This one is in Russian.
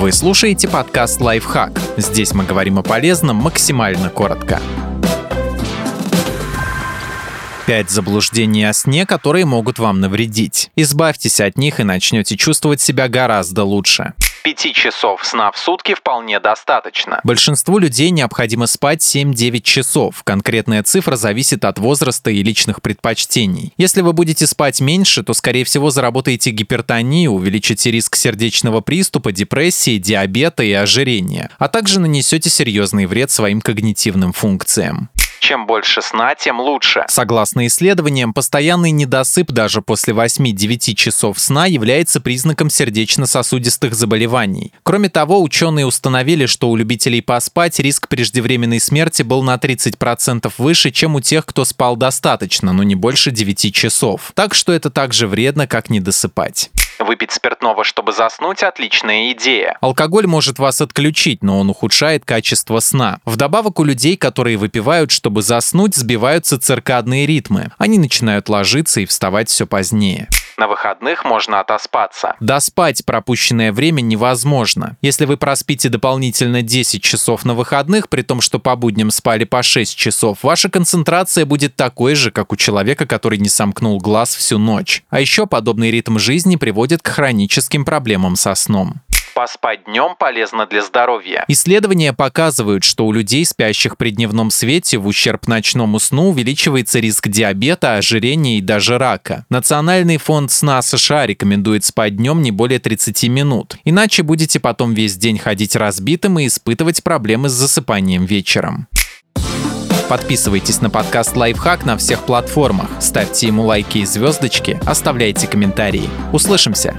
Вы слушаете подкаст «Лайфхак». Здесь мы говорим о полезном максимально коротко. Пять заблуждений о сне, которые могут вам навредить. Избавьтесь от них и начнете чувствовать себя гораздо лучше. 5 часов сна в сутки вполне достаточно. Большинству людей необходимо спать 7-9 часов. Конкретная цифра зависит от возраста и личных предпочтений. Если вы будете спать меньше, то, скорее всего, заработаете гипертонию, увеличите риск сердечного приступа, депрессии, диабета и ожирения, а также нанесете серьезный вред своим когнитивным функциям. Чем больше сна, тем лучше. Согласно исследованиям, постоянный недосып даже после 8-9 часов сна является признаком сердечно-сосудистых заболеваний. Кроме того, ученые установили, что у любителей поспать риск преждевременной смерти был на 30% выше, чем у тех, кто спал достаточно, но не больше 9 часов. Так что это так же вредно, как недосыпать. Выпить спиртного, чтобы заснуть – отличная идея. Алкоголь может вас отключить, но он ухудшает качество сна. Вдобавок у людей, которые выпивают, чтобы заснуть, сбиваются циркадные ритмы. Они начинают ложиться и вставать все позднее. На выходных можно отоспаться. Доспать пропущенное время невозможно. Если вы проспите дополнительно 10 часов на выходных, при том, что по будням спали по 6 часов, ваша концентрация будет такой же, как у человека, который не сомкнул глаз всю ночь. А еще подобный ритм жизни приводит к хроническим проблемам со сном поспать днем полезно для здоровья. Исследования показывают, что у людей, спящих при дневном свете, в ущерб ночному сну увеличивается риск диабета, ожирения и даже рака. Национальный фонд сна США рекомендует спать днем не более 30 минут. Иначе будете потом весь день ходить разбитым и испытывать проблемы с засыпанием вечером. Подписывайтесь на подкаст «Лайфхак» на всех платформах, ставьте ему лайки и звездочки, оставляйте комментарии. Услышимся!